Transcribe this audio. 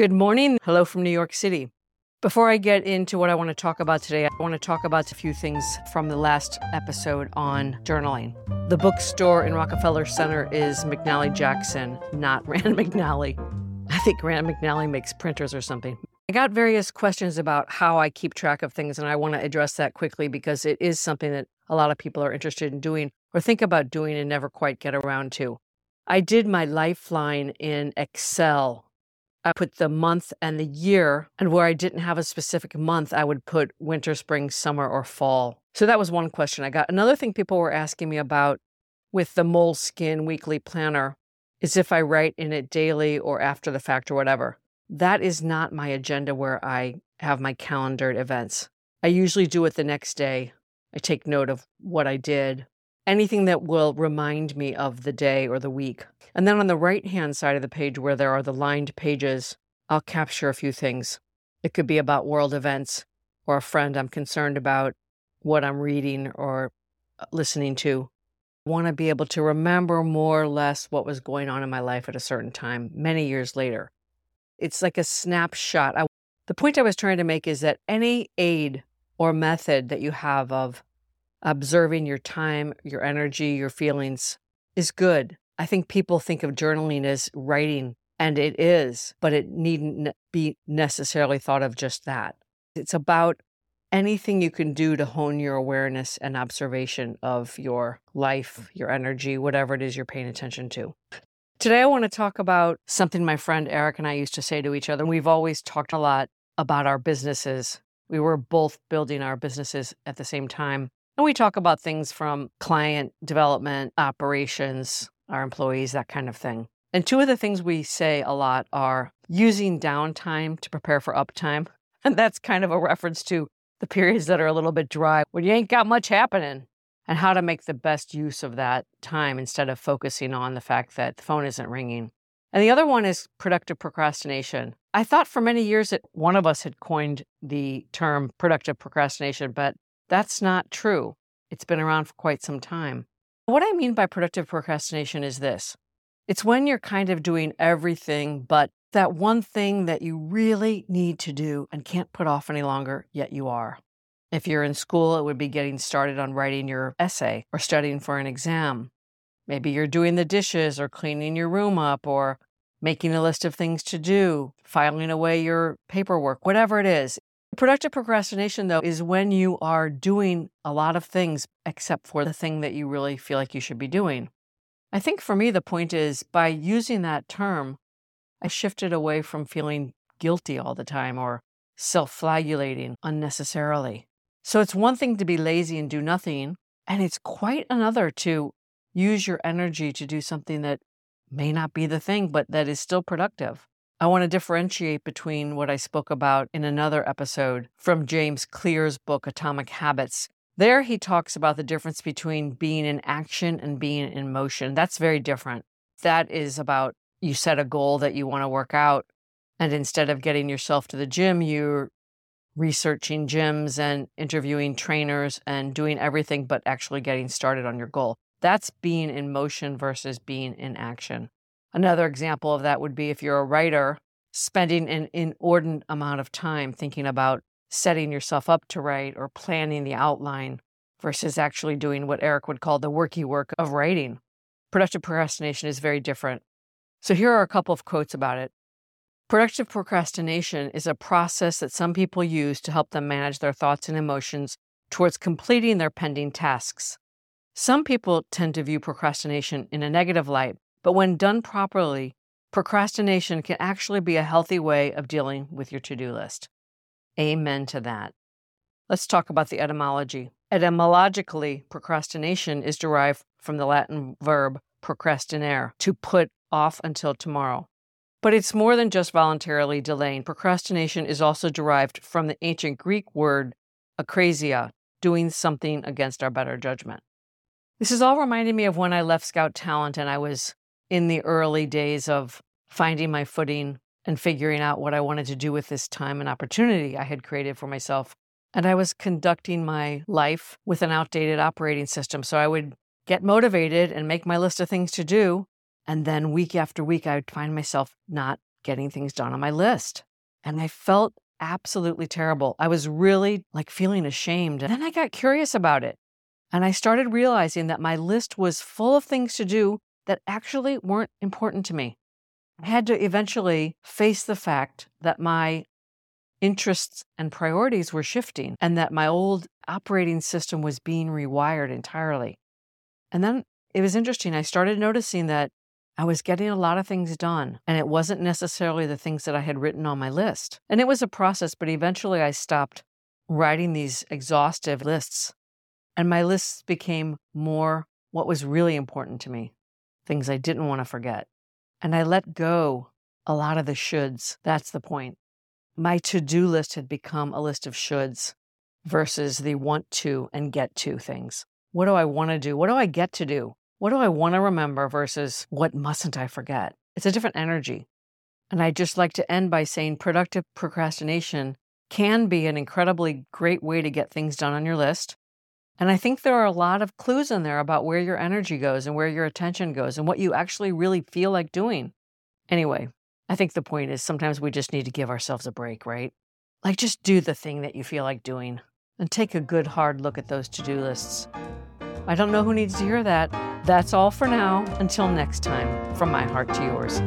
Good morning. Hello from New York City. Before I get into what I want to talk about today, I want to talk about a few things from the last episode on journaling. The bookstore in Rockefeller Center is McNally Jackson, not Rand McNally. I think Rand McNally makes printers or something. I got various questions about how I keep track of things, and I want to address that quickly because it is something that a lot of people are interested in doing or think about doing and never quite get around to. I did my lifeline in Excel I put the month and the year, and where I didn't have a specific month, I would put winter, spring, summer, or fall. So that was one question I got. Another thing people were asking me about with the Moleskine weekly planner is if I write in it daily or after the fact or whatever. That is not my agenda where I have my calendared events. I usually do it the next day. I take note of what I did, anything that will remind me of the day or the week. And then on the right hand side of the page, where there are the lined pages, I'll capture a few things. It could be about world events or a friend I'm concerned about, what I'm reading or uh, listening to. I want to be able to remember more or less what was going on in my life at a certain time many years later. It's like a snapshot. I, the point I was trying to make is that any aid or method that you have of observing your time, your energy, your feelings is good. I think people think of journaling as writing, and it is, but it needn't be necessarily thought of just that. It's about anything you can do to hone your awareness and observation of your life, your energy, whatever it is you're paying attention to. Today, I want to talk about something my friend Eric and I used to say to each other. We've always talked a lot about our businesses. We were both building our businesses at the same time. And we talk about things from client development, operations, our employees, that kind of thing. And two of the things we say a lot are using downtime to prepare for uptime. And that's kind of a reference to the periods that are a little bit dry when you ain't got much happening and how to make the best use of that time instead of focusing on the fact that the phone isn't ringing. And the other one is productive procrastination. I thought for many years that one of us had coined the term productive procrastination, but that's not true. It's been around for quite some time. What I mean by productive procrastination is this it's when you're kind of doing everything but that one thing that you really need to do and can't put off any longer, yet you are. If you're in school, it would be getting started on writing your essay or studying for an exam. Maybe you're doing the dishes or cleaning your room up or making a list of things to do, filing away your paperwork, whatever it is. Productive procrastination, though, is when you are doing a lot of things except for the thing that you really feel like you should be doing. I think for me, the point is by using that term, I shifted away from feeling guilty all the time or self flagellating unnecessarily. So it's one thing to be lazy and do nothing, and it's quite another to use your energy to do something that may not be the thing, but that is still productive. I want to differentiate between what I spoke about in another episode from James Clear's book, Atomic Habits. There, he talks about the difference between being in action and being in motion. That's very different. That is about you set a goal that you want to work out, and instead of getting yourself to the gym, you're researching gyms and interviewing trainers and doing everything but actually getting started on your goal. That's being in motion versus being in action. Another example of that would be if you're a writer, spending an inordinate amount of time thinking about setting yourself up to write or planning the outline versus actually doing what Eric would call the worky work of writing. Productive procrastination is very different. So here are a couple of quotes about it. Productive procrastination is a process that some people use to help them manage their thoughts and emotions towards completing their pending tasks. Some people tend to view procrastination in a negative light but when done properly, procrastination can actually be a healthy way of dealing with your to do list. Amen to that. Let's talk about the etymology. Etymologically, procrastination is derived from the Latin verb procrastinare, to put off until tomorrow. But it's more than just voluntarily delaying. Procrastination is also derived from the ancient Greek word akrasia, doing something against our better judgment. This is all reminding me of when I left Scout Talent and I was in the early days of finding my footing and figuring out what I wanted to do with this time and opportunity I had created for myself. And I was conducting my life with an outdated operating system. So I would get motivated and make my list of things to do. And then week after week, I would find myself not getting things done on my list. And I felt absolutely terrible. I was really like feeling ashamed. And then I got curious about it. And I started realizing that my list was full of things to do that actually weren't important to me. I mm. had to eventually face the fact that my interests and priorities were shifting and that my old operating system was being rewired entirely. And then it was interesting. I started noticing that I was getting a lot of things done, and it wasn't necessarily the things that I had written on my list. And it was a process, but eventually I stopped writing these exhaustive lists, and my lists became more what was really important to me, things I didn't want to forget. And I let go a lot of the shoulds. That's the point. My to do list had become a list of shoulds versus the want to and get to things. What do I want to do? What do I get to do? What do I want to remember versus what mustn't I forget? It's a different energy. And I just like to end by saying productive procrastination can be an incredibly great way to get things done on your list. And I think there are a lot of clues in there about where your energy goes and where your attention goes and what you actually really feel like doing. Anyway, I think the point is sometimes we just need to give ourselves a break, right? Like just do the thing that you feel like doing and take a good hard look at those to do lists. I don't know who needs to hear that. That's all for now. Until next time, from my heart to yours.